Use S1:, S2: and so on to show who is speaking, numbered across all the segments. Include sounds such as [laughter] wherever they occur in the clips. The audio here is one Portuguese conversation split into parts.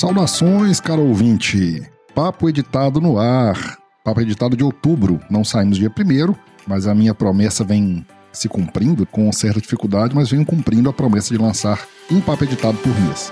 S1: Saudações, caro ouvinte. Papo editado no ar. Papo editado de outubro. Não saímos dia primeiro, mas a minha promessa vem se cumprindo com certa dificuldade, mas venho cumprindo a promessa de lançar um papo editado por mês.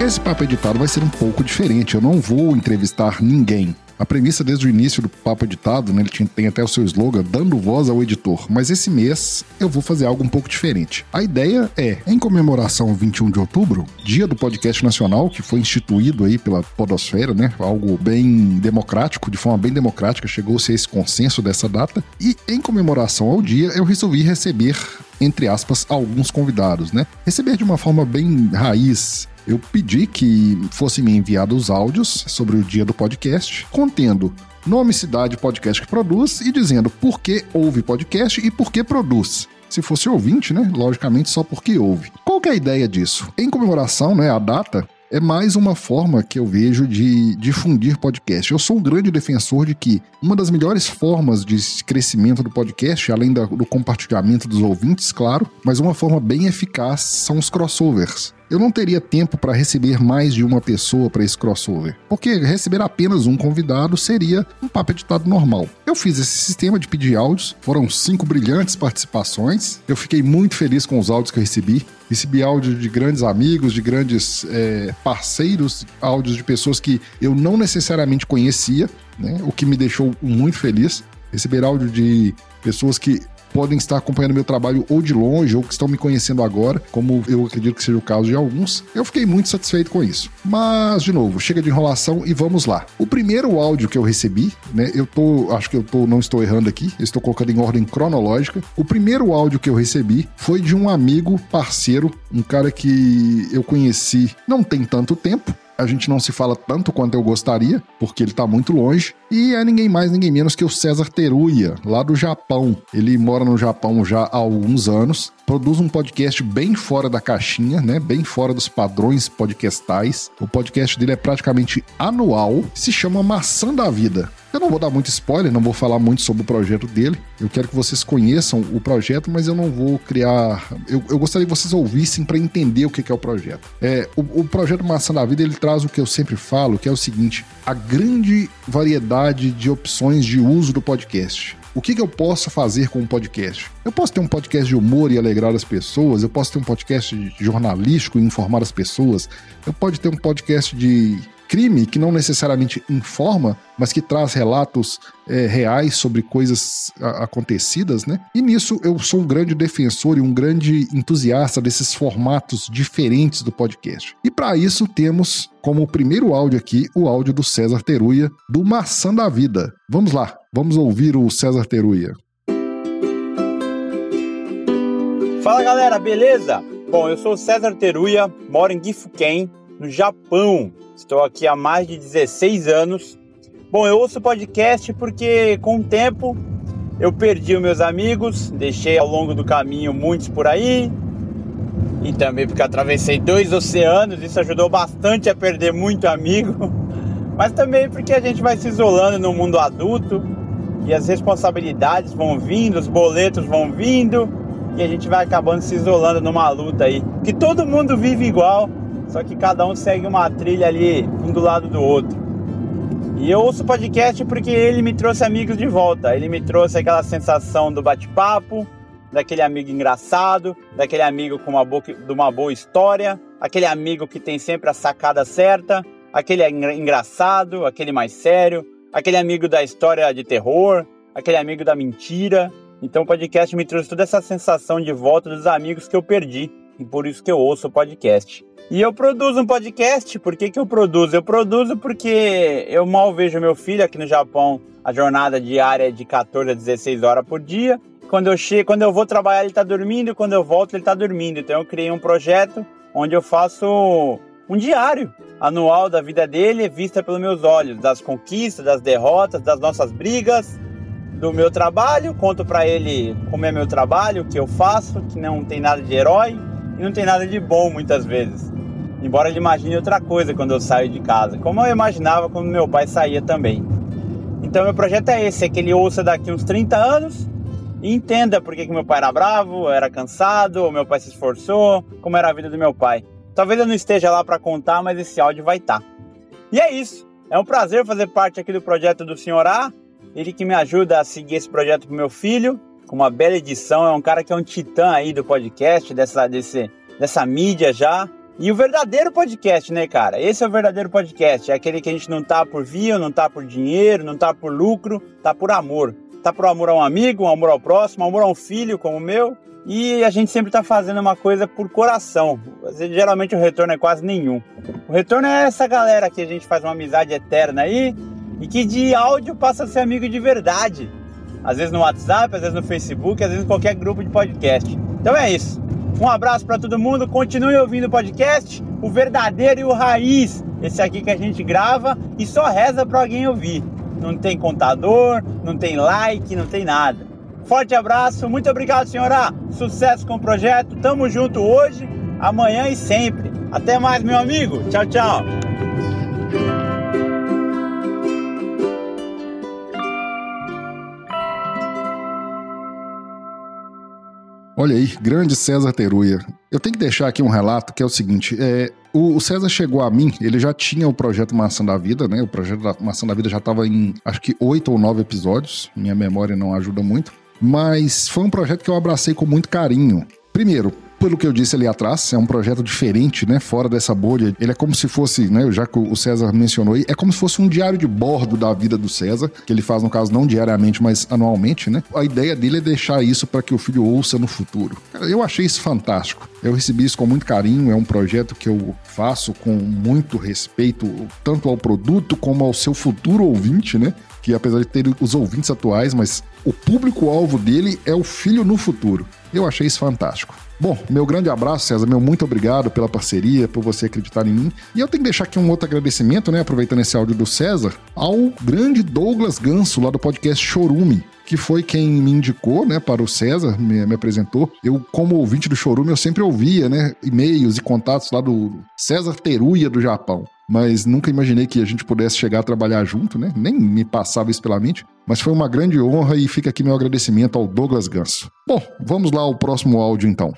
S1: Esse papo editado vai ser um pouco diferente. Eu não vou entrevistar ninguém. A premissa desde o início do Papo Editado, né, ele tem até o seu slogan, dando voz ao editor. Mas esse mês eu vou fazer algo um pouco diferente. A ideia é, em comemoração ao 21 de outubro, dia do podcast nacional, que foi instituído aí pela podosfera, né, algo bem democrático, de forma bem democrática, chegou-se a esse consenso dessa data. E em comemoração ao dia, eu resolvi receber entre aspas, alguns convidados, né? Receber de uma forma bem raiz, eu pedi que fossem me enviados áudios sobre o dia do podcast, contendo nome, cidade, podcast que produz e dizendo por que ouve podcast e por que produz. Se fosse ouvinte, né? Logicamente só porque ouve. Qual que é a ideia disso? Em comemoração, né, a data, é mais uma forma que eu vejo de difundir podcast. Eu sou um grande defensor de que uma das melhores formas de crescimento do podcast, além do compartilhamento dos ouvintes, claro, mas uma forma bem eficaz são os crossovers eu não teria tempo para receber mais de uma pessoa para esse crossover, porque receber apenas um convidado seria um papo editado normal. Eu fiz esse sistema de pedir áudios, foram cinco brilhantes participações, eu fiquei muito feliz com os áudios que eu recebi. Recebi áudio de grandes amigos, de grandes é, parceiros, áudios de pessoas que eu não necessariamente conhecia, né, o que me deixou muito feliz. Receber áudio de pessoas que podem estar acompanhando meu trabalho ou de longe, ou que estão me conhecendo agora, como eu acredito que seja o caso de alguns. Eu fiquei muito satisfeito com isso. Mas, de novo, chega de enrolação e vamos lá. O primeiro áudio que eu recebi, né? Eu tô. Acho que eu tô, não estou errando aqui, estou colocando em ordem cronológica. O primeiro áudio que eu recebi foi de um amigo parceiro, um cara que eu conheci não tem tanto tempo, a gente não se fala tanto quanto eu gostaria, porque ele está muito longe. E é ninguém mais, ninguém menos que o César Teruya, lá do Japão. Ele mora no Japão já há alguns anos, produz um podcast bem fora da caixinha, né? Bem fora dos padrões podcastais. O podcast dele é praticamente anual, se chama Maçã da Vida. Eu não vou dar muito spoiler, não vou falar muito sobre o projeto dele. Eu quero que vocês conheçam o projeto, mas eu não vou criar. Eu, eu gostaria que vocês ouvissem para entender o que, é o projeto. É, o, o projeto Maçã da Vida ele traz o que eu sempre falo, que é o seguinte: a grande variedade de opções de uso do podcast. O que, que eu posso fazer com um podcast? Eu posso ter um podcast de humor e alegrar as pessoas, eu posso ter um podcast jornalístico e informar as pessoas, eu posso ter um podcast de crime que não necessariamente informa, mas que traz relatos é, reais sobre coisas a, acontecidas, né? E nisso eu sou um grande defensor e um grande entusiasta desses formatos diferentes do podcast. E para isso temos como primeiro áudio aqui o áudio do César Teruia, do Maçã da Vida. Vamos lá, vamos ouvir o César Teruia.
S2: Fala galera, beleza? Bom, eu sou César Teruia, moro em Gifuken, no Japão. Estou aqui há mais de 16 anos. Bom, eu ouço podcast porque com o tempo eu perdi os meus amigos, deixei ao longo do caminho muitos por aí. E também porque atravessei dois oceanos, isso ajudou bastante a perder muito amigo. [laughs] Mas também porque a gente vai se isolando no mundo adulto e as responsabilidades vão vindo, os boletos vão vindo e a gente vai acabando se isolando numa luta aí. Que todo mundo vive igual, só que cada um segue uma trilha ali, um do lado do outro. E eu ouço podcast porque ele me trouxe amigos de volta. Ele me trouxe aquela sensação do bate-papo, daquele amigo engraçado, daquele amigo com uma boa, de uma boa história, aquele amigo que tem sempre a sacada certa, aquele engraçado, aquele mais sério, aquele amigo da história de terror, aquele amigo da mentira. Então o podcast me trouxe toda essa sensação de volta dos amigos que eu perdi. E por isso que eu ouço o podcast. E eu produzo um podcast. Por que, que eu produzo? Eu produzo porque eu mal vejo meu filho aqui no Japão. A jornada diária é de 14 a 16 horas por dia. Quando eu chego, quando eu vou trabalhar, ele está dormindo. Quando eu volto, ele está dormindo. Então eu criei um projeto onde eu faço um diário anual da vida dele, vista pelos meus olhos, das conquistas, das derrotas, das nossas brigas, do meu trabalho. Conto para ele como é meu trabalho, o que eu faço, que não tem nada de herói e não tem nada de bom muitas vezes. Embora ele imagine outra coisa quando eu saio de casa, como eu imaginava quando meu pai saía também. Então meu projeto é esse, é que ele ouça daqui uns 30 anos e entenda por que, que meu pai era bravo, era cansado, meu pai se esforçou, como era a vida do meu pai. Talvez eu não esteja lá para contar, mas esse áudio vai estar. Tá. E é isso. É um prazer fazer parte aqui do projeto do Senhor A. Ele que me ajuda a seguir esse projeto pro meu filho, com uma bela edição. É um cara que é um titã aí do podcast, dessa, desse, dessa mídia já. E o verdadeiro podcast, né, cara? Esse é o verdadeiro podcast. É aquele que a gente não tá por view, não tá por dinheiro, não tá por lucro, tá por amor. Tá por amor a um amigo, um amor ao próximo, um amor a um filho como o meu. E a gente sempre tá fazendo uma coisa por coração. Geralmente o retorno é quase nenhum. O retorno é essa galera que a gente faz uma amizade eterna aí e que de áudio passa a ser amigo de verdade. Às vezes no WhatsApp, às vezes no Facebook, às vezes em qualquer grupo de podcast. Então é isso. Um abraço para todo mundo. Continue ouvindo o podcast, o verdadeiro e o raiz. Esse aqui que a gente grava e só reza para alguém ouvir. Não tem contador, não tem like, não tem nada. Forte abraço, muito obrigado, senhora. Sucesso com o projeto. Tamo junto hoje, amanhã e sempre. Até mais, meu amigo. Tchau, tchau.
S1: Olha aí, grande César Teruia. Eu tenho que deixar aqui um relato que é o seguinte: é, o, César chegou a mim, ele já tinha o projeto Maçã da Vida, né? O projeto da Maçã da Vida já estava em acho que oito ou nove episódios. Minha memória não ajuda muito. Mas foi um projeto que eu abracei com muito carinho. Primeiro, pelo que eu disse ali atrás, é um projeto diferente, né? Fora dessa bolha. Ele é como se fosse, né? Já que o César mencionou aí, é como se fosse um diário de bordo da vida do César, que ele faz, no caso, não diariamente, mas anualmente, né? A ideia dele é deixar isso para que o filho ouça no futuro. Cara, eu achei isso fantástico. Eu recebi isso com muito carinho, é um projeto que eu faço com muito respeito, tanto ao produto como ao seu futuro ouvinte, né? Que apesar de ter os ouvintes atuais, mas o público-alvo dele é o filho no futuro. Eu achei isso fantástico. Bom, meu grande abraço, César. Meu muito obrigado pela parceria, por você acreditar em mim. E eu tenho que deixar aqui um outro agradecimento, né? Aproveitando esse áudio do César, ao grande Douglas Ganso, lá do podcast Chorume que foi quem me indicou, né, para o César, me, me, apresentou. Eu, como ouvinte do Chorume, eu sempre ouvia, né, e-mails e contatos lá do César Teruya do Japão. Mas nunca imaginei que a gente pudesse chegar a trabalhar junto, né? Nem me passava isso pela mente. Mas foi uma grande honra e fica aqui meu agradecimento ao Douglas Ganso. Bom, vamos lá ao próximo áudio então.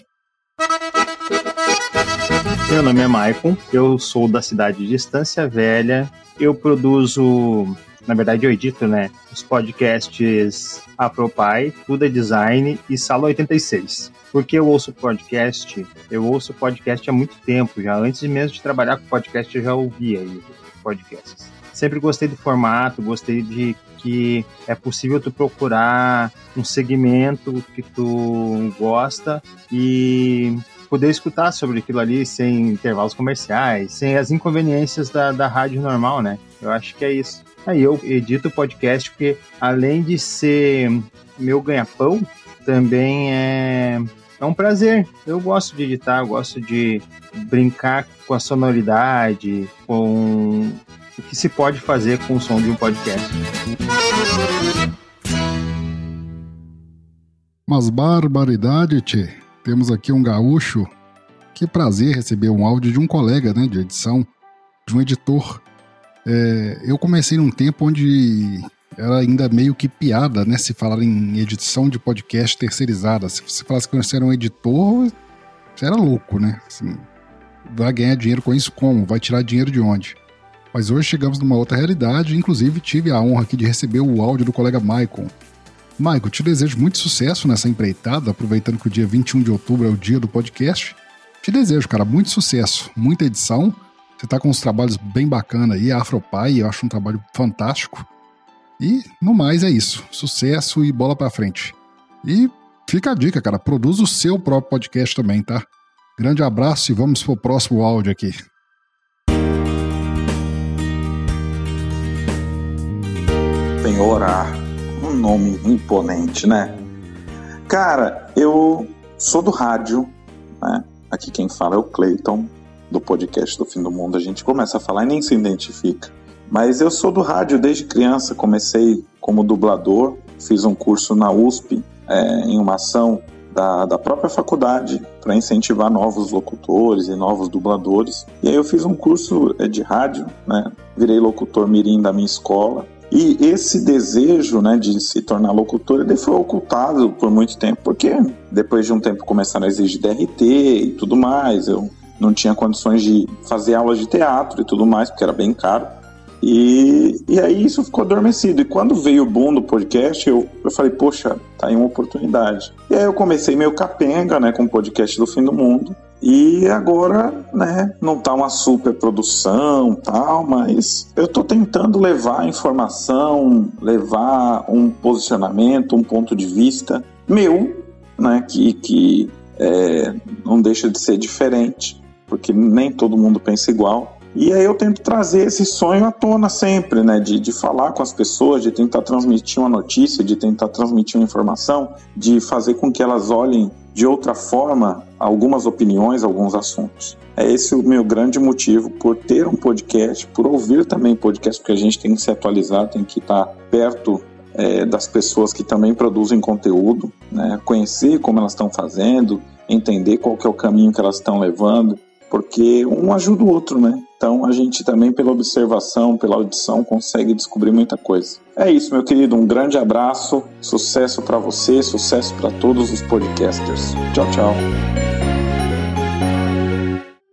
S3: Meu nome é Maicon, eu sou da cidade de Estância Velha. Eu produzo, na verdade eu edito, né, os podcasts Apropai, Tudo é Design e Sala 86. Porque eu ouço podcast, eu ouço podcast há muito tempo, já antes mesmo de trabalhar com podcast eu já ouvia podcasts. Sempre gostei do formato, gostei de que é possível tu procurar um segmento que tu gosta e poder escutar sobre aquilo ali sem intervalos comerciais, sem as inconveniências da, da rádio normal, né? Eu acho que é isso. Aí eu edito o podcast porque, além de ser meu ganha-pão, também é, é um prazer. Eu gosto de editar, eu gosto de brincar com a sonoridade, com o que se pode fazer com o som de um podcast.
S1: Mas barbaridade, tchê. Temos aqui um gaúcho. Que prazer receber um áudio de um colega né, de edição, de um editor. É, eu comecei num tempo onde era ainda meio que piada, né? Se falar em edição de podcast terceirizada. Se você falasse que você era um editor, você era louco, né? Assim, vai ganhar dinheiro com isso como? Vai tirar dinheiro de onde? Mas hoje chegamos numa outra realidade, inclusive tive a honra aqui de receber o áudio do colega Michael. Michael, te desejo muito sucesso nessa empreitada, aproveitando que o dia 21 de outubro é o dia do podcast. Te desejo, cara, muito sucesso, muita edição. Você tá com uns trabalhos bem bacana aí, Afropai, eu acho um trabalho fantástico. E, no mais, é isso. Sucesso e bola pra frente. E fica a dica, cara, produza o seu próprio podcast também, tá? Grande abraço e vamos pro próximo áudio aqui.
S4: Penhorar um nome imponente, né? Cara, eu sou do rádio, né? Aqui quem fala é o Clayton, do podcast do Fim do Mundo. A gente começa a falar e nem se identifica. Mas eu sou do rádio desde criança, comecei como dublador, fiz um curso na USP é, em uma ação da, da própria faculdade para incentivar novos locutores e novos dubladores. E aí eu fiz um curso é, de rádio, né? Virei locutor mirim da minha escola E esse desejo né, de se tornar locutor ele foi ocultado por muito tempo, porque depois de um tempo começaram a exigir DRT e tudo mais. Eu não tinha condições de fazer aulas de teatro e tudo mais, porque era bem caro. E, e aí isso ficou adormecido. E quando veio o boom do podcast, eu, eu falei, poxa, tá aí uma oportunidade. E aí eu comecei meio capenga, né, com o podcast do Fim do Mundo. E agora, né, não tá uma super produção, tal, mas eu tô tentando levar informação, levar um posicionamento, um ponto de vista meu, né, que, que é, não deixa de ser diferente, porque nem todo mundo pensa igual. E aí eu tento trazer esse sonho à tona sempre, né? De, de falar com as pessoas, de tentar transmitir uma notícia, de tentar transmitir uma informação, de fazer com que elas olhem de outra forma algumas opiniões, alguns assuntos. É esse o meu grande motivo por ter um podcast, por ouvir também podcast, porque a gente tem que se atualizar, tem que estar perto é, das pessoas que também produzem conteúdo, né? conhecer como elas estão fazendo, entender qual que é o caminho que elas estão levando, porque um ajuda o outro, né? Então a gente também, pela observação, pela audição, consegue descobrir muita coisa. É isso, meu querido. Um grande abraço, sucesso para você, sucesso para todos os podcasters. Tchau, tchau.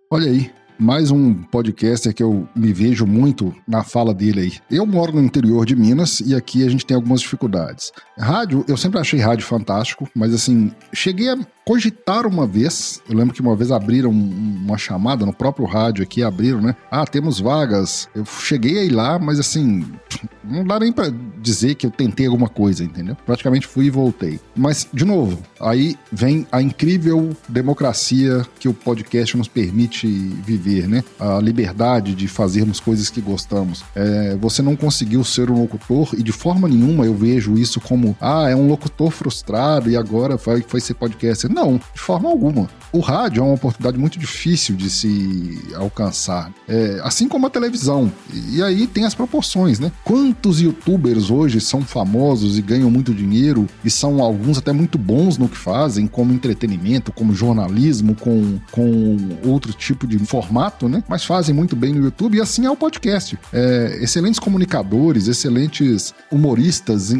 S1: Olha aí, mais um podcaster que eu me vejo muito na fala dele aí. Eu moro no interior de Minas e aqui a gente tem algumas dificuldades. Rádio, eu sempre achei rádio fantástico, mas assim, cheguei a cogitar uma vez. Eu lembro que uma vez abriram uma chamada no próprio rádio aqui, abriram, né? Ah, temos vagas. Eu cheguei aí lá, mas assim, [laughs] não dá nem para dizer que eu tentei alguma coisa, entendeu? Praticamente fui e voltei. Mas, de novo, aí vem a incrível democracia que o podcast nos permite viver, né? A liberdade de fazermos coisas que gostamos. É, você não conseguiu ser um locutor e de forma nenhuma eu vejo isso como, ah, é um locutor frustrado e agora vai, vai ser podcaster. Não, de forma alguma. O rádio é uma oportunidade muito difícil de se alcançar, é, assim como a televisão. E aí tem as proporções, né? Quantos youtubers hoje são famosos e ganham muito dinheiro e são alguns até muito bons no que fazem, como entretenimento, como jornalismo, com, com outro tipo de formato, né? Mas fazem muito bem no YouTube e assim é o podcast. É, excelentes comunicadores, excelentes humoristas,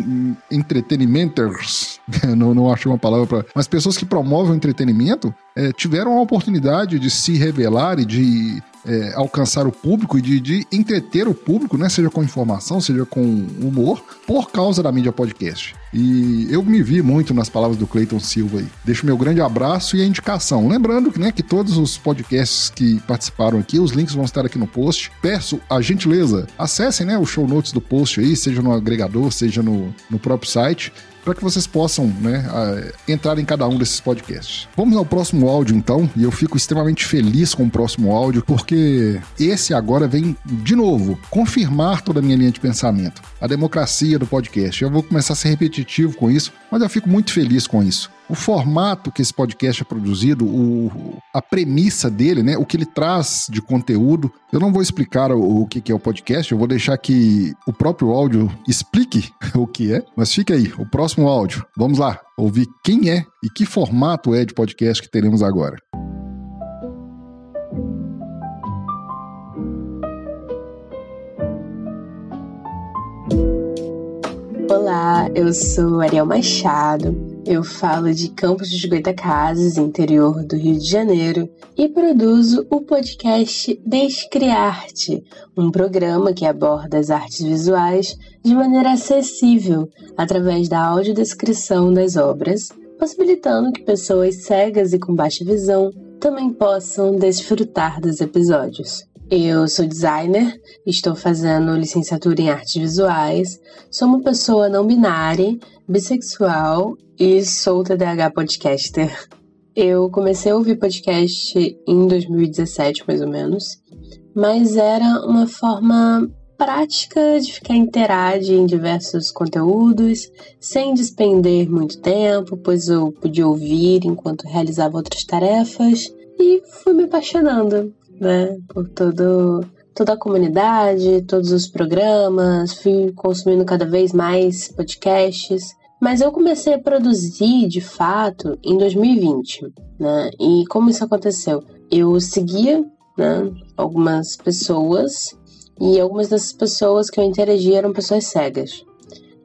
S1: entretenimenters, [laughs] não, não achei uma palavra para. Mas pessoas que promovem o entretenimento é, tiveram a oportunidade de se revelar e de é, alcançar o público e de, de, entreter o público, né? Seja com informação, seja com humor, por causa da mídia podcast. E eu me vi muito nas palavras do Clayton Silva aí. Deixo meu grande abraço e a indicação. Lembrando que, né, que todos os podcasts que participaram aqui, os links vão estar aqui no post. Peço a gentileza, acessem né, o show notes do post aí, seja no agregador, seja no, no próprio site para que vocês possam né, entrar em cada um desses podcasts. Vamos ao próximo áudio, então, e eu fico extremamente feliz com o próximo áudio, porque esse agora vem, de novo, confirmar toda a minha linha de pensamento. A democracia do podcast. Eu vou começar a ser repetitivo com isso, mas eu fico muito feliz com isso o formato que esse podcast é produzido, o, a premissa dele, né, o que ele traz de conteúdo. Eu não vou explicar o, o que, que é o podcast, eu vou deixar que o próprio áudio explique [laughs] o que é, mas fica aí, o próximo áudio. Vamos lá, ouvir quem é e que formato é de podcast que teremos agora.
S5: Olá, eu sou Ariel Machado eu falo de Campos dos Goitacazes, interior do Rio de Janeiro, e produzo o podcast Descriarte, um programa que aborda as artes visuais de maneira acessível através da audiodescrição das obras, possibilitando que pessoas cegas e com baixa visão também possam desfrutar dos episódios. Eu sou designer, estou fazendo licenciatura em artes visuais, sou uma pessoa não binária, bissexual e sou TDAH podcaster. Eu comecei a ouvir podcast em 2017, mais ou menos, mas era uma forma prática de ficar inteirado em diversos conteúdos, sem despender muito tempo, pois eu podia ouvir enquanto realizava outras tarefas, e fui me apaixonando né? Por todo, toda a comunidade, todos os programas, fui consumindo cada vez mais podcasts. Mas eu comecei a produzir de fato em 2020, né? E como isso aconteceu? Eu seguia né, algumas pessoas e algumas dessas pessoas que eu interagi eram pessoas cegas.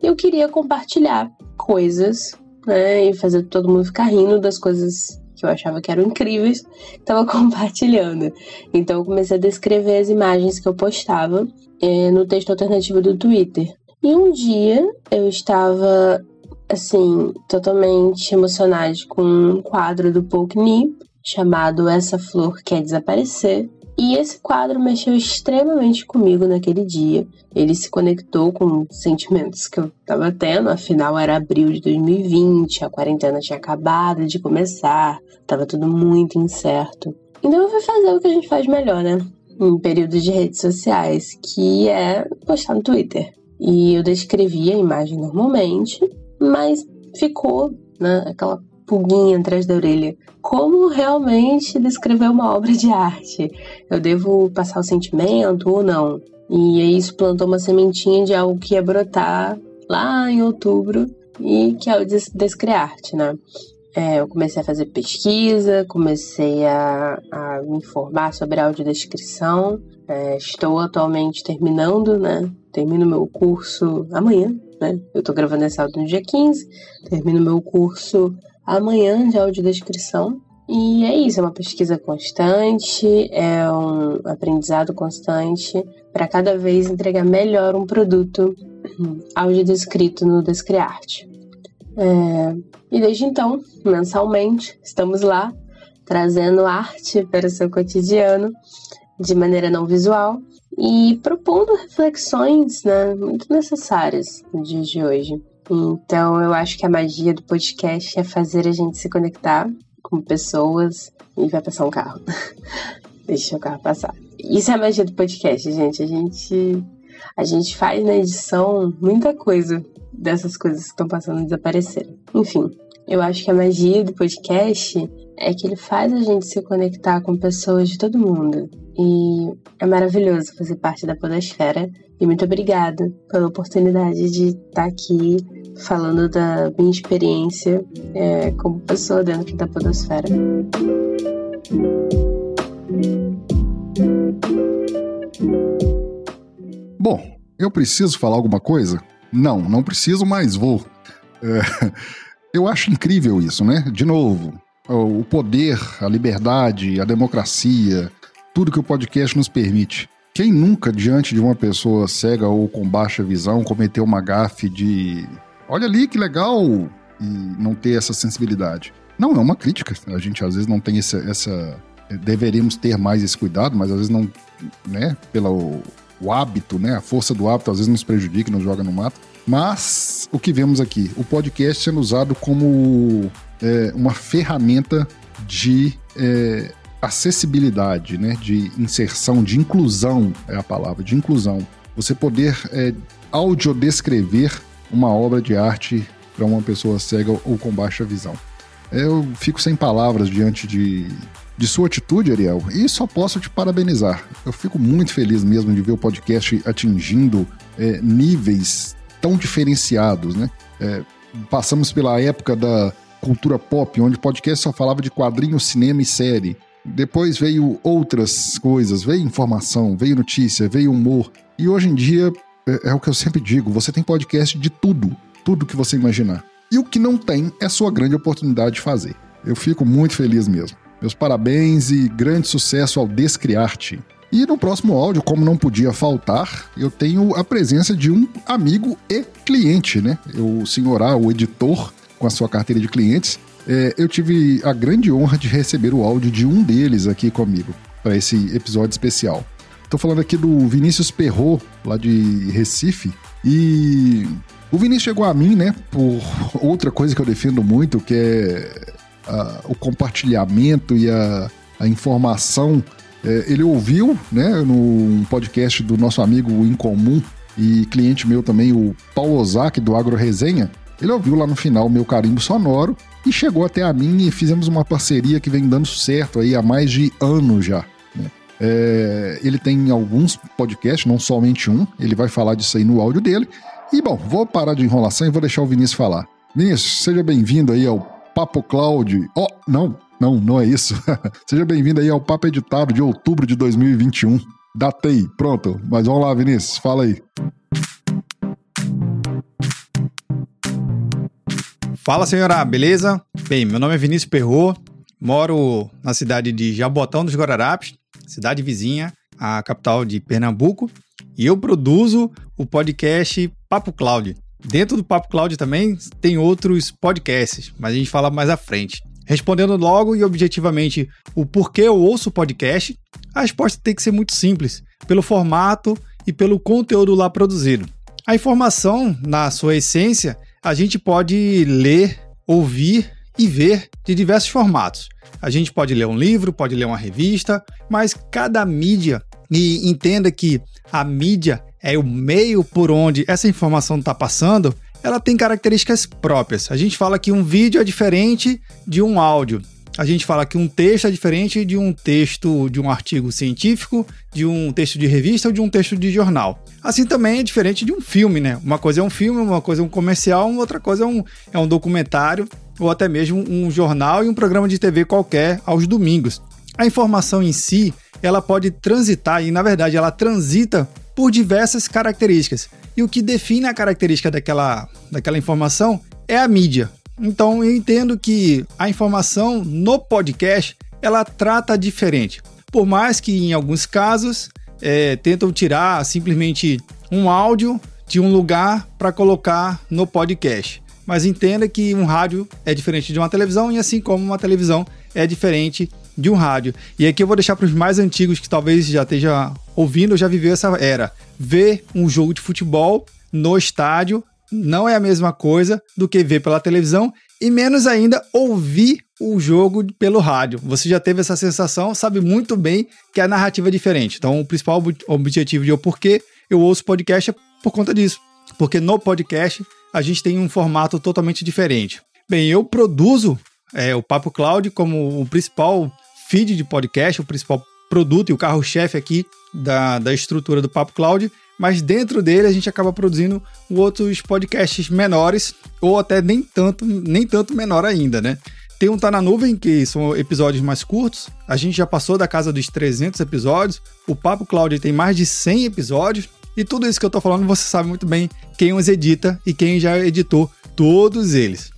S5: Eu queria compartilhar coisas, né, e fazer todo mundo ficar rindo das coisas que eu achava que eram incríveis, [laughs] estava compartilhando. Então eu comecei a descrever as imagens que eu postava é, no texto alternativo do Twitter. E um dia eu estava assim, totalmente emocionada com um quadro do Poukni chamado Essa Flor Quer Desaparecer. E esse quadro mexeu extremamente comigo naquele dia. Ele se conectou com sentimentos que eu estava tendo, afinal era abril de 2020, a quarentena tinha acabado de começar, estava tudo muito incerto. Então eu fui fazer o que a gente faz melhor, né? Em período de redes sociais, que é postar no Twitter. E eu descrevi a imagem normalmente, mas ficou né, aquela pulguinha atrás da orelha. Como realmente descrever uma obra de arte? Eu devo passar o sentimento ou não? E aí isso plantou uma sementinha de algo que ia brotar lá em outubro e que é o Descrearte, né? É, eu comecei a fazer pesquisa, comecei a, a me informar sobre audiodescrição. É, estou atualmente terminando, né? Termino meu curso amanhã, né? Eu tô gravando esse áudio no dia 15, termino meu curso amanhã de audiodescrição. E é isso, é uma pesquisa constante, é um aprendizado constante para cada vez entregar melhor um produto audiodescrito no Descriarte. É, e desde então, mensalmente, estamos lá trazendo arte para o seu cotidiano de maneira não visual e propondo reflexões né, muito necessárias no dia de hoje. Então, eu acho que a magia do podcast é fazer a gente se conectar com pessoas e vai passar um carro. [laughs] Deixa o carro passar. Isso é a magia do podcast, gente. A gente a gente faz na edição muita coisa dessas coisas que estão passando a desaparecer. Enfim, eu acho que a magia do podcast é que ele faz a gente se conectar com pessoas de todo mundo. E é maravilhoso fazer parte da Podosfera. E muito obrigada pela oportunidade de estar aqui falando da minha experiência é, como pessoa dentro da Podosfera.
S1: Bom, eu preciso falar alguma coisa? Não, não preciso, mas vou. É, eu acho incrível isso, né? De novo, o poder, a liberdade, a democracia, tudo que o podcast nos permite. Quem nunca, diante de uma pessoa cega ou com baixa visão, cometeu uma gafe de olha ali que legal e não ter essa sensibilidade? Não, é uma crítica. A gente às vezes não tem essa. essa deveríamos ter mais esse cuidado, mas às vezes não, né, pelo o hábito, né, a força do hábito às vezes nos prejudica, nos joga no mato. Mas o que vemos aqui? O podcast sendo usado como é, uma ferramenta de é, acessibilidade, né? de inserção, de inclusão é a palavra, de inclusão. Você poder é, audiodescrever uma obra de arte para uma pessoa cega ou com baixa visão. Eu fico sem palavras diante de, de sua atitude, Ariel, e só posso te parabenizar. Eu fico muito feliz mesmo de ver o podcast atingindo é, níveis tão diferenciados, né? É, passamos pela época da cultura pop, onde podcast só falava de quadrinho, cinema e série. Depois veio outras coisas, veio informação, veio notícia, veio humor. E hoje em dia, é, é o que eu sempre digo, você tem podcast de tudo, tudo que você imaginar. E o que não tem é sua grande oportunidade de fazer. Eu fico muito feliz mesmo. Meus parabéns e grande sucesso ao Descriarte. E no próximo áudio, como não podia faltar, eu tenho a presença de um amigo e cliente, né? O senhor A, o editor, com a sua carteira de clientes. É, eu tive a grande honra de receber o áudio de um deles aqui comigo, para esse episódio especial. Estou falando aqui do Vinícius Perrot, lá de Recife. E o Vinícius chegou a mim, né, por outra coisa que eu defendo muito, que é a, o compartilhamento e a, a informação é, ele ouviu, né, no podcast do nosso amigo em comum e cliente meu também, o Paulo Ozaki, do Agro Resenha. Ele ouviu lá no final meu carimbo sonoro e chegou até a mim e fizemos uma parceria que vem dando certo aí há mais de ano já. Né? É, ele tem alguns podcasts, não somente um, ele vai falar disso aí no áudio dele. E bom, vou parar de enrolação e vou deixar o Vinícius falar. Vinícius, seja bem-vindo aí ao Papo Cloud. Oh, não, não, não é isso. [laughs] Seja bem-vindo aí ao Papo Editado de outubro de 2021. Datei, pronto. Mas vamos lá, Vinícius, fala aí.
S6: Fala, senhora, beleza? Bem, meu nome é Vinícius Perro, moro na cidade de Jabotão dos Guararapes, cidade vizinha à capital de Pernambuco, e eu produzo o podcast Papo Cloud. Dentro do Papo Cloud também tem outros podcasts, mas a gente fala mais à frente. Respondendo logo e objetivamente o porquê eu ouço o podcast, a resposta tem que ser muito simples, pelo formato e pelo conteúdo lá produzido. A informação, na sua essência, a gente pode ler, ouvir e ver de diversos formatos. A gente pode ler um livro, pode ler uma revista, mas cada mídia, e entenda que a mídia é o meio por onde essa informação está passando, ela tem características próprias. A gente fala que um vídeo é diferente de um áudio. A gente fala que um texto é diferente de um texto de um artigo científico, de um texto de revista ou de um texto de jornal. Assim também é diferente de um filme, né? Uma coisa é um filme, uma coisa é um comercial, outra coisa é um, é um documentário ou até mesmo um jornal e um programa de TV qualquer aos domingos. A informação em si, ela pode transitar e na verdade ela transita por diversas características. E o que define a característica daquela, daquela informação é a mídia. Então eu entendo que a informação no podcast ela trata diferente. Por mais que em alguns casos é, tentam tirar simplesmente um áudio de um lugar para colocar no podcast. Mas entenda que um rádio é diferente de uma televisão e assim como uma televisão é diferente de um rádio. E aqui eu vou deixar para os mais antigos que talvez já esteja ouvindo, já viveu essa era. Ver um jogo de futebol no estádio não é a mesma coisa do que ver pela televisão e menos ainda ouvir o jogo pelo rádio. Você já teve essa sensação, sabe muito bem que a narrativa é diferente. Então, o principal objetivo de eu porquê eu ouço podcast é por conta disso. Porque no podcast a gente tem um formato totalmente diferente. Bem, eu produzo é, o Papo Cloud como o principal feed de podcast, o principal produto e o carro-chefe aqui da, da estrutura do Papo Cloud, mas dentro dele a gente acaba produzindo outros podcasts menores, ou até nem tanto, nem tanto menor ainda, né? Tem um Tá na Nuvem, que são episódios mais curtos. A gente já passou da casa dos 300 episódios. O Papo Cloud tem mais de 100 episódios. E tudo isso que eu tô falando, você sabe muito bem quem os edita e quem já editou todos eles.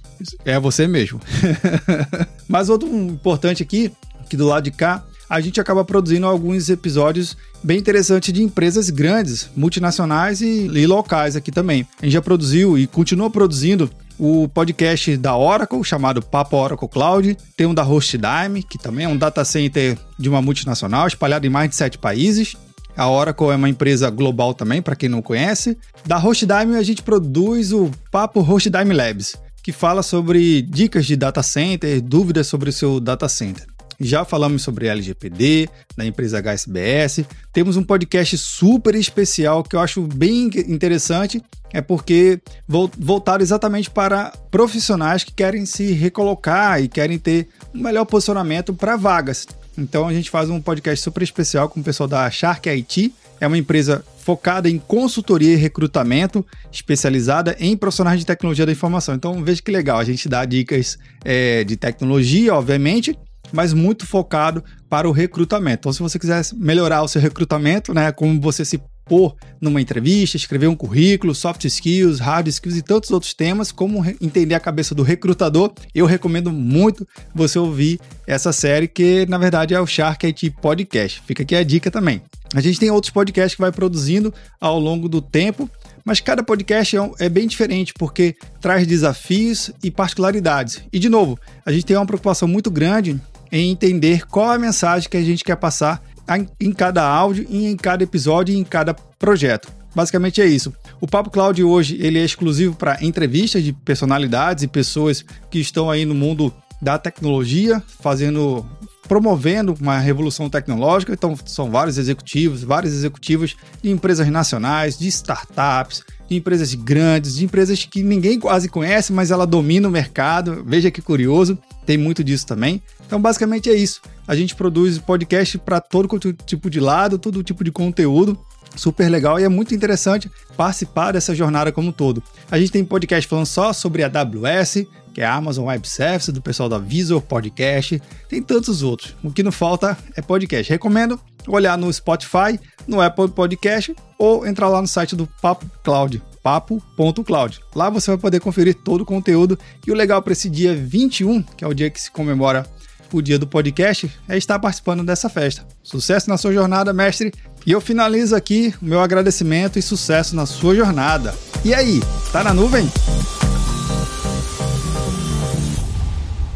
S6: É você mesmo. [laughs] Mas outro importante aqui, que do lado de cá, a gente acaba produzindo alguns episódios bem interessantes de empresas grandes, multinacionais e, e locais aqui também. A gente já produziu e continua produzindo o podcast da Oracle, chamado Papo Oracle Cloud. Tem um da HostDime, que também é um data center de uma multinacional, espalhado em mais de sete países. A Oracle é uma empresa global também, para quem não conhece. Da HostDime, a gente produz o Papo HostDime Labs, que fala sobre dicas de data center, dúvidas sobre o seu data center. Já falamos sobre LGPD, da empresa HSBS. Temos um podcast super especial que eu acho bem interessante, é porque voltado exatamente para profissionais que querem se recolocar e querem ter um melhor posicionamento para vagas. Então a gente faz um podcast super especial com o pessoal da Shark IT, é uma empresa focada em consultoria e recrutamento, especializada em profissionais de tecnologia da informação. Então veja que legal, a gente dá dicas é, de tecnologia, obviamente, mas muito focado para o recrutamento. Então, se você quiser melhorar o seu recrutamento, né, como você se pôr numa entrevista, escrever um currículo, soft skills, hard skills e tantos outros temas, como entender a cabeça do recrutador, eu recomendo muito você ouvir essa série que na verdade é o Shark IT Podcast. Fica aqui a dica também. A gente tem outros podcasts que vai produzindo ao longo do tempo, mas cada podcast é, é, bem diferente porque traz desafios e particularidades. E de novo, a gente tem uma preocupação muito grande em entender qual a mensagem que a gente quer passar em cada áudio, em cada episódio e em cada projeto. Basicamente é isso. O Papo Cloud hoje ele é exclusivo para entrevistas de personalidades e pessoas que estão aí no mundo da tecnologia, fazendo promovendo uma revolução tecnológica. Então, são vários executivos, vários executivos de empresas nacionais, de startups, de empresas grandes, de empresas que ninguém quase conhece, mas ela domina o mercado. Veja que curioso, tem muito disso também. Então, basicamente é isso. A gente produz podcast para todo tipo de lado, todo tipo de conteúdo super legal e é muito interessante participar dessa jornada como um todo. A gente tem podcast falando só sobre AWS, que é a Amazon Web Services, do pessoal da Visor Podcast, tem tantos outros. O que não falta é podcast. Recomendo olhar no Spotify, no Apple Podcast ou entrar lá no site do Papo Cloud, papo.cloud. Lá você vai poder conferir todo o conteúdo e o legal para esse dia 21, que é o dia que se comemora o dia do podcast, é estar participando dessa festa. Sucesso na sua jornada, mestre. E eu finalizo aqui o meu agradecimento e sucesso na sua jornada. E aí, tá na nuvem?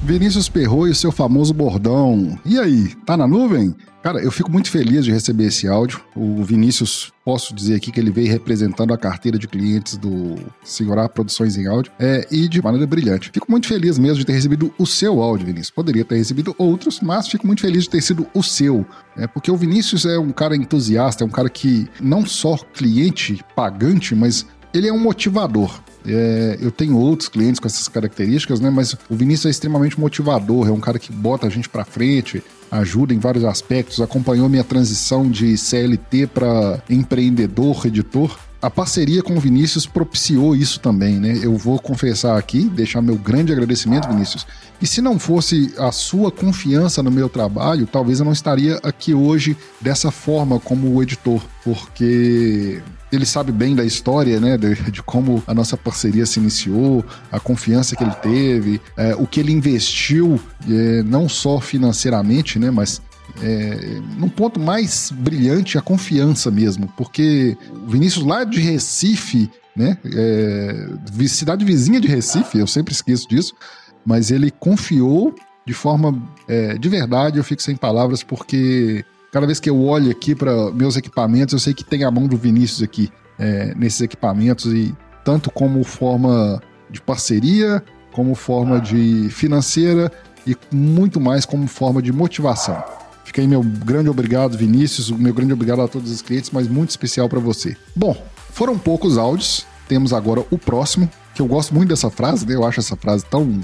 S1: Vinícius Perro e seu famoso bordão. E aí, tá na nuvem? Cara, eu fico muito feliz de receber esse áudio. O Vinícius, posso dizer aqui que ele veio representando a carteira de clientes do Senhorá Produções em Áudio é, e de maneira brilhante. Fico muito feliz mesmo de ter recebido o seu áudio, Vinícius. Poderia ter recebido outros, mas fico muito feliz de ter sido o seu. É, porque o Vinícius é um cara entusiasta, é um cara que não só cliente pagante, mas ele é um motivador. É, eu tenho outros clientes com essas características, né? Mas o Vinícius é extremamente motivador, é um cara que bota a gente para frente, ajuda em vários aspectos, acompanhou minha transição de CLT para empreendedor, editor. A parceria com o Vinícius propiciou isso também, né? Eu vou confessar aqui, deixar meu grande agradecimento, Vinícius. E se não fosse a sua confiança no meu trabalho, talvez eu não estaria aqui hoje dessa forma como editor, porque ele sabe bem da história, né? De, de, como a nossa parceria se iniciou, a confiança que ele teve, é, o que ele investiu, é, não só financeiramente, né? Mas é, num ponto mais brilhante, a confiança mesmo, porque o Vinícius lá de Recife, né? É, cidade vizinha de Recife, eu sempre esqueço disso, mas ele confiou de forma é, de verdade, eu fico sem palavras, porque Cada vez que eu olho aqui para meus equipamentos, eu sei que tem a mão do Vinícius aqui é, nesses equipamentos e tanto como forma de parceria, como forma de financeira e muito mais como forma de motivação. Fica aí meu grande obrigado, Vinícius, meu grande obrigado a todos os clientes, mas muito especial para você. Bom, foram poucos áudios, temos agora o próximo, que eu gosto muito dessa frase, né? eu acho essa frase tão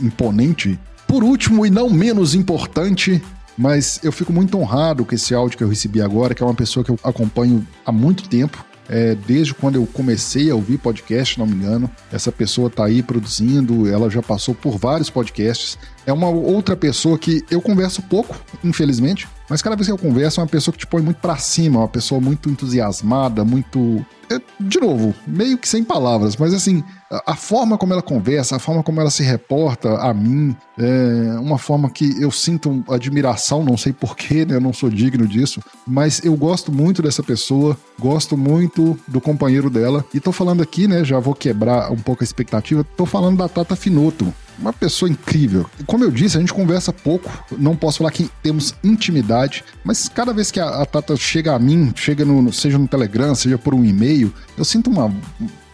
S1: imponente. Por último e não menos importante, mas eu fico muito honrado com esse áudio que eu recebi agora, que é uma pessoa que eu acompanho há muito tempo. É, desde quando eu comecei a ouvir podcast, não me engano. Essa pessoa está aí produzindo, ela já passou por vários podcasts. É uma outra pessoa que eu converso pouco, infelizmente, mas cada vez que eu converso é uma pessoa que te põe muito para cima, uma pessoa muito entusiasmada, muito é, de novo, meio que sem palavras, mas assim, a, a, forma como ela conversa, a forma como ela se reporta a mim, é uma forma que eu sinto admiração, não sei porquê, né? Eu não sou digno disso, mas eu gosto muito dessa pessoa, gosto muito do companheiro dela. E tô falando aqui, né? Já vou quebrar um pouco a expectativa, tô falando da Tata Finoto uma pessoa incrível. Como eu disse, a gente conversa pouco, não posso falar que temos intimidade, mas cada vez que a, a Tata chega a mim, chega no, seja no Telegram, seja por um e-mail, eu sinto uma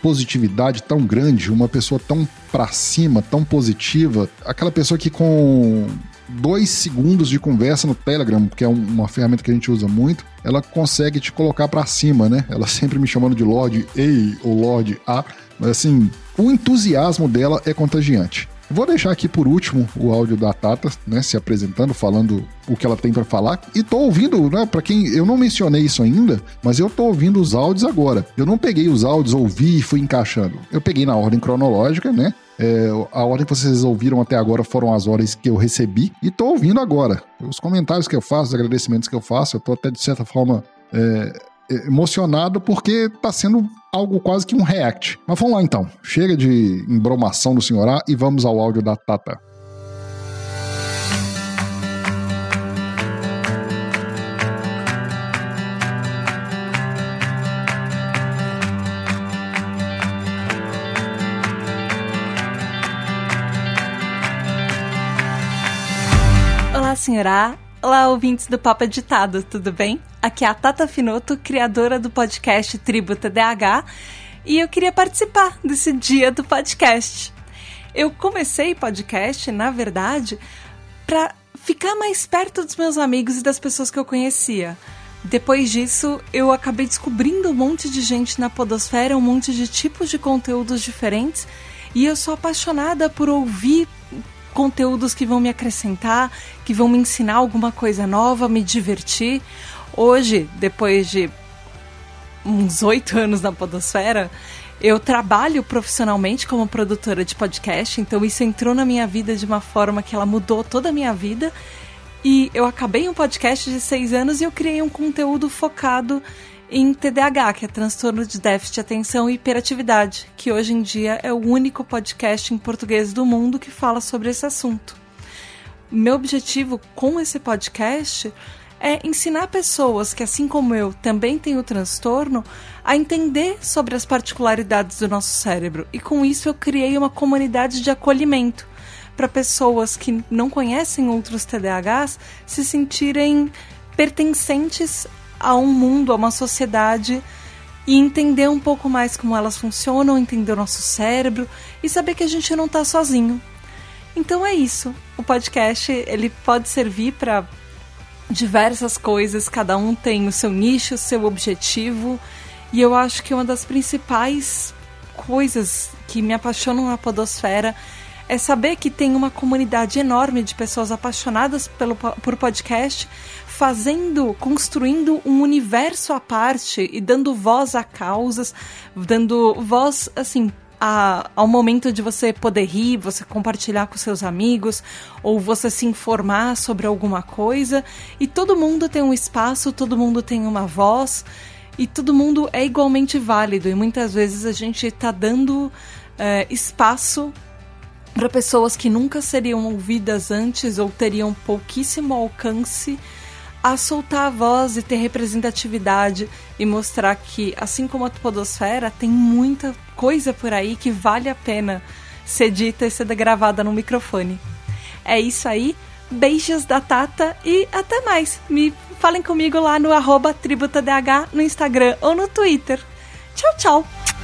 S1: positividade tão grande, uma pessoa tão pra cima, tão positiva, aquela pessoa que com dois segundos de conversa no Telegram, que é uma ferramenta que a gente usa muito, ela consegue te colocar para cima, né? Ela sempre me chamando de Lorde Ei ou Lorde A, mas assim, o entusiasmo dela é contagiante. Vou deixar aqui por último o áudio da Tata, né, se apresentando, falando o que ela tem para falar. E tô ouvindo, né, para quem eu não mencionei isso ainda, mas eu tô ouvindo os áudios agora. Eu não peguei os áudios, ouvi e fui encaixando. Eu peguei na ordem cronológica, né? É, a ordem que vocês ouviram até agora foram as horas que eu recebi e tô ouvindo agora. Os comentários que eu faço, os agradecimentos que eu faço, eu tô até de certa forma é, emocionado porque tá sendo algo quase que um react. Mas vamos lá então. Chega de embromação do senhorá e vamos ao áudio da Tata.
S7: Olá, senhorá. Olá, ouvintes do Papo Editado, tudo bem? Aqui é a Tata Finoto, criadora do podcast Tribo TDAH, e eu queria participar desse dia do podcast. Eu comecei podcast, na verdade, para ficar mais perto dos meus amigos e das pessoas que eu conhecia. Depois disso, eu acabei descobrindo um monte de gente na Podosfera, um monte de tipos de conteúdos diferentes, e eu sou apaixonada por ouvir conteúdos que vão me acrescentar, que vão me ensinar alguma coisa nova, me divertir. Hoje, depois de uns oito anos na Podosfera, Eu trabalho profissionalmente como produtora de podcast, então isso entrou na minha vida de uma forma que ela mudou toda a minha vida. E eu acabei um podcast de seis anos e eu criei um conteúdo focado em TDAH, que é transtorno de déficit de atenção e hiperatividade, que hoje em dia é o único podcast em português do mundo que fala sobre esse assunto. Meu objetivo com esse podcast é ensinar pessoas que, assim como eu, também têm o transtorno, a entender sobre as particularidades do nosso cérebro. E com isso eu criei uma comunidade de acolhimento para pessoas que não conhecem outros TDAHs se sentirem pertencentes a um mundo, a uma sociedade e entender um pouco mais como elas funcionam, entender o nosso cérebro e saber que a gente não está sozinho. Então é isso. O podcast ele pode servir para diversas coisas, cada um tem o seu nicho, o seu objetivo, e eu acho que uma das principais coisas que me apaixonam na podosfera é saber que tem uma comunidade enorme de pessoas apaixonadas pelo, por podcast, fazendo, construindo um universo à parte e dando voz a causas, dando voz, assim, a, ao momento de você poder rir, você compartilhar com seus amigos, ou você se informar sobre alguma coisa. E todo mundo tem um espaço, todo mundo tem uma voz, e todo mundo é igualmente válido. E muitas vezes a gente está dando é, espaço para pessoas que nunca seriam ouvidas antes ou teriam pouquíssimo alcance a soltar a voz e ter representatividade e mostrar que, assim como a podosfera, tem muita coisa por aí que vale a pena ser dita e ser gravada no microfone. É isso aí. Beijos da Tata e até mais. Me falem comigo lá no arroba tributadh no Instagram ou no Twitter. Tchau, tchau!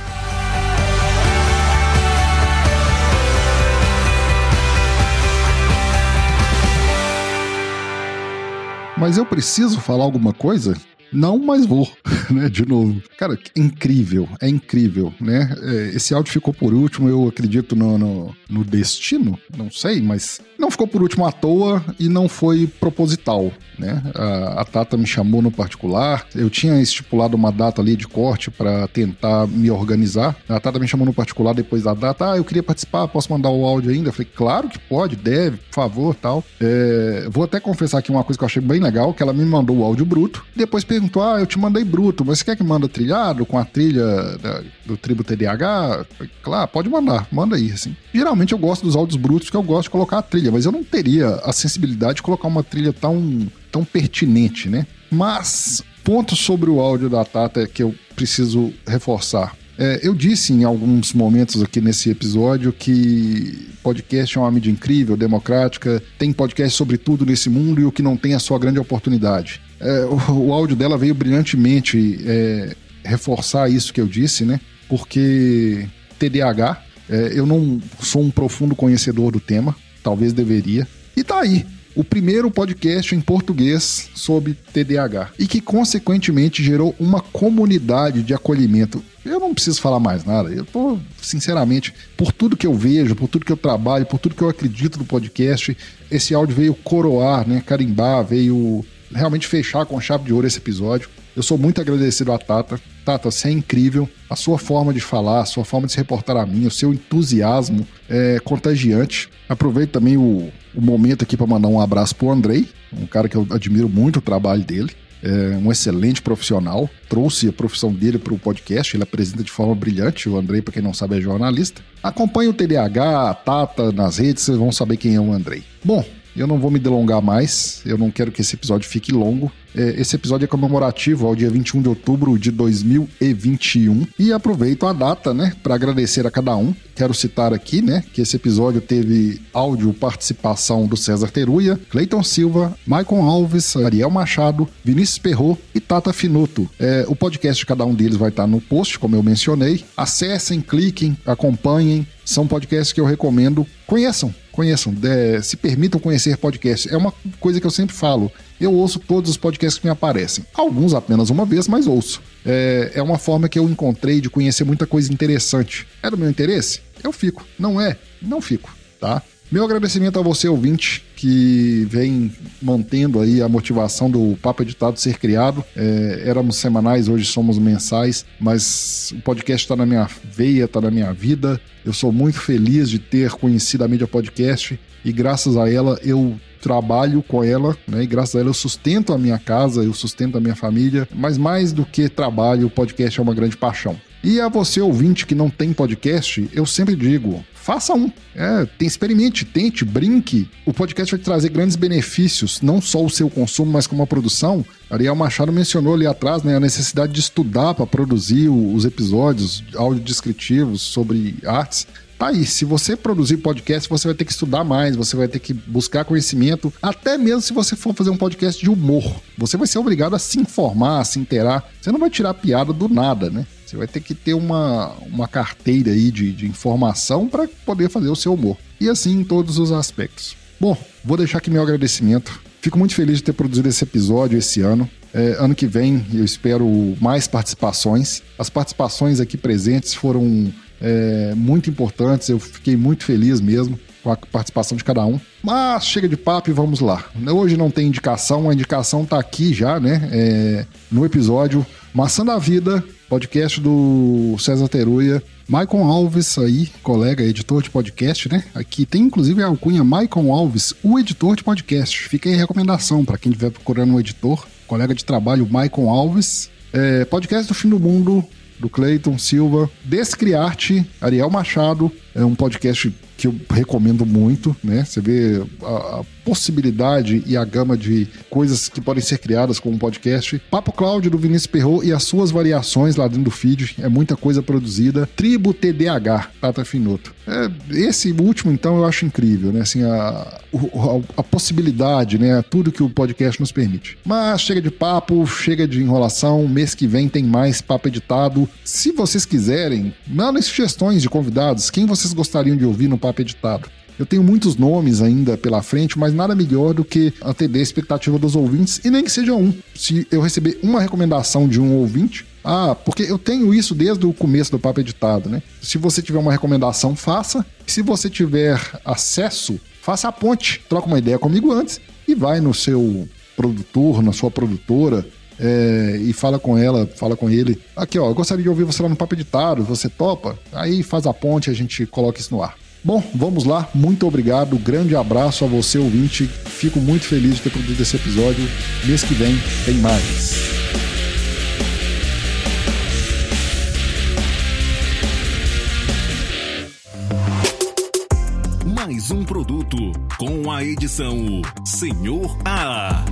S1: Mas eu preciso falar alguma coisa? Não, mas vou, [laughs] né? De novo. Cara, é incrível, é incrível, né? É, esse áudio ficou por último, eu acredito no, no, no destino, não sei, mas não ficou por último à toa e não foi proposital, né? A, a Tata me chamou no particular, eu tinha estipulado uma data ali de corte para tentar me organizar. A Tata me chamou no particular depois da data, ah, eu queria participar, posso mandar o áudio ainda? Eu falei, claro que pode, deve, por favor, tal. É, vou até confessar aqui uma coisa que eu achei bem legal, que ela me mandou o áudio bruto, depois perguntou, ah, eu te mandei bruto, mas você quer que manda trilhado com a trilha da, do Tribo? Falei, claro, pode mandar, manda aí, assim. Geralmente eu gosto dos áudios brutos, que eu gosto de colocar a trilha, mas eu não teria a sensibilidade de colocar uma trilha tão, tão pertinente, né? Mas, ponto sobre o áudio da Tata que eu preciso reforçar. É, eu disse em alguns momentos aqui nesse episódio que podcast é uma mídia incrível, democrática, tem podcast sobre tudo nesse mundo e o que não tem é a sua grande oportunidade. É, o, o, áudio dela veio brilhantemente é, reforçar isso que eu disse, né? Porque TDAH, é, eu não sou um profundo conhecedor do tema, talvez deveria. E tá aí, o primeiro podcast em português sobre TDAH e que consequentemente gerou uma comunidade de acolhimento. Eu não preciso falar mais nada. Eu tô, sinceramente, por tudo que eu vejo, por tudo que eu trabalho, por tudo que eu acredito no podcast, esse áudio veio coroar, né, carimbar, veio realmente fechar com chave de ouro esse episódio. Eu sou muito agradecido à Tata. Tata, você é incrível. A sua forma de falar, a sua forma de se reportar a mim, o seu entusiasmo é contagiante. Aproveito também o, o momento aqui para mandar um abraço pro Andrei, um cara que eu admiro muito o trabalho dele. É um excelente profissional, trouxe a profissão dele para o podcast, ele apresenta de forma brilhante. O Andrei, para quem não sabe, é jornalista. Acompanhe o TDAH, a Tata nas redes, vocês vão saber quem é o Andrei. Bom, eu não vou me delongar mais, eu não quero que esse episódio fique longo. É, esse episódio é comemorativo ao dia 21 de outubro de 2021 e aproveito a data, né, para agradecer a cada um. Quero citar aqui, né, que esse episódio teve áudio participação do César Teruia, Cleiton Silva, Maicon Alves, Ariel Machado, Vinícius Perro e Tata Finuto. É, o podcast de cada um deles vai estar no post, como eu mencionei. Acessem, cliquem, acompanhem. São podcasts que eu recomendo. Conheçam, conheçam, de, se permitam conhecer podcasts. É uma coisa que eu sempre falo. Eu ouço todos os podcasts que me aparecem. Alguns apenas uma vez, mas ouço. É, é uma forma que eu encontrei de conhecer muita coisa interessante. É do meu interesse? Eu fico. Não é? Não fico, tá? Meu agradecimento a você, ouvinte, que vem mantendo aí a motivação do Papo Editado ser criado. É, éramos semanais, hoje somos mensais, mas o podcast está na minha veia, está na minha vida. Eu sou muito feliz de ter conhecido a mídia podcast e graças a ela eu trabalho com ela, né? E graças a ela eu sustento a minha casa, eu sustento a minha família, mas mais do que trabalho, o podcast é uma grande paixão. E a você ouvinte que não tem podcast, eu sempre digo, faça um. É, tem, experimente, tente, brinque. O podcast vai trazer grandes benefícios, não só o seu consumo, mas como a produção. Ariel Machado mencionou ali atrás né, a necessidade de estudar para produzir os episódios audiodescritivos sobre artes. Tá aí, se você produzir podcast, você vai ter que estudar mais, você vai ter que buscar conhecimento, até mesmo se você for fazer um podcast de humor. Você vai ser obrigado a se informar, a se inteirar. Você não vai tirar piada do nada, né? Você vai ter que ter uma, uma carteira aí de, de informação para poder fazer o seu humor. E assim em todos os aspectos. Bom, vou deixar aqui meu agradecimento. Fico muito feliz de ter produzido esse episódio esse ano. É, ano que vem eu espero mais participações. As participações aqui presentes foram é, muito importantes. Eu fiquei muito feliz mesmo com a participação de cada um. Mas chega de papo e vamos lá. Hoje não tem indicação, a indicação tá aqui já, né? É, no episódio Maçã da Vida, podcast do César Teruia. Maicon Alves aí, colega, editor de podcast, né? Aqui tem inclusive a alcunha Maicon Alves, o editor de podcast. Fica aí a recomendação para quem estiver procurando um editor, colega de trabalho Maicon Alves. É, podcast do Fim do Mundo, do Cleiton Silva. Descriarte, Ariel Machado. É um podcast que eu recomendo muito, né? Você vê a, a, possibilidade e a gama de coisas que podem ser criadas com um podcast. Papo Cláudio do Vinícius Perro e as suas variações lá dentro do feed. É muita coisa produzida. Tribo TDH, Tata Finoto. É, esse último, então, eu acho incrível, né? Assim, a, a, a, possibilidade, né? Tudo que o podcast nos permite. Mas chega de papo, chega de enrolação. Mês que vem tem mais papo editado. Se vocês quiserem, mandem sugestões de convidados. Quem vocês gostariam de ouvir no papo editado? Eu tenho muitos nomes ainda pela frente, mas nada melhor do que atender a expectativa dos ouvintes, e nem que seja um. Se eu receber uma recomendação de um ouvinte, ah, porque eu tenho isso desde o começo do papo editado, né? Se você tiver uma recomendação, faça. Se você tiver acesso, faça a ponte. Troca uma ideia comigo antes e vai no seu produtor, na sua produtora, é, e fala com ela, fala com ele. Aqui, ó, eu gostaria de ouvir você lá no Papo Editado, você topa? Aí faz a ponte a gente coloca isso no ar. Bom, vamos lá. Muito obrigado. Grande abraço a você, ouvinte. Fico muito feliz de ter produzido esse episódio. Mês que vem tem mais.
S8: Mais um produto com a edição Senhor A.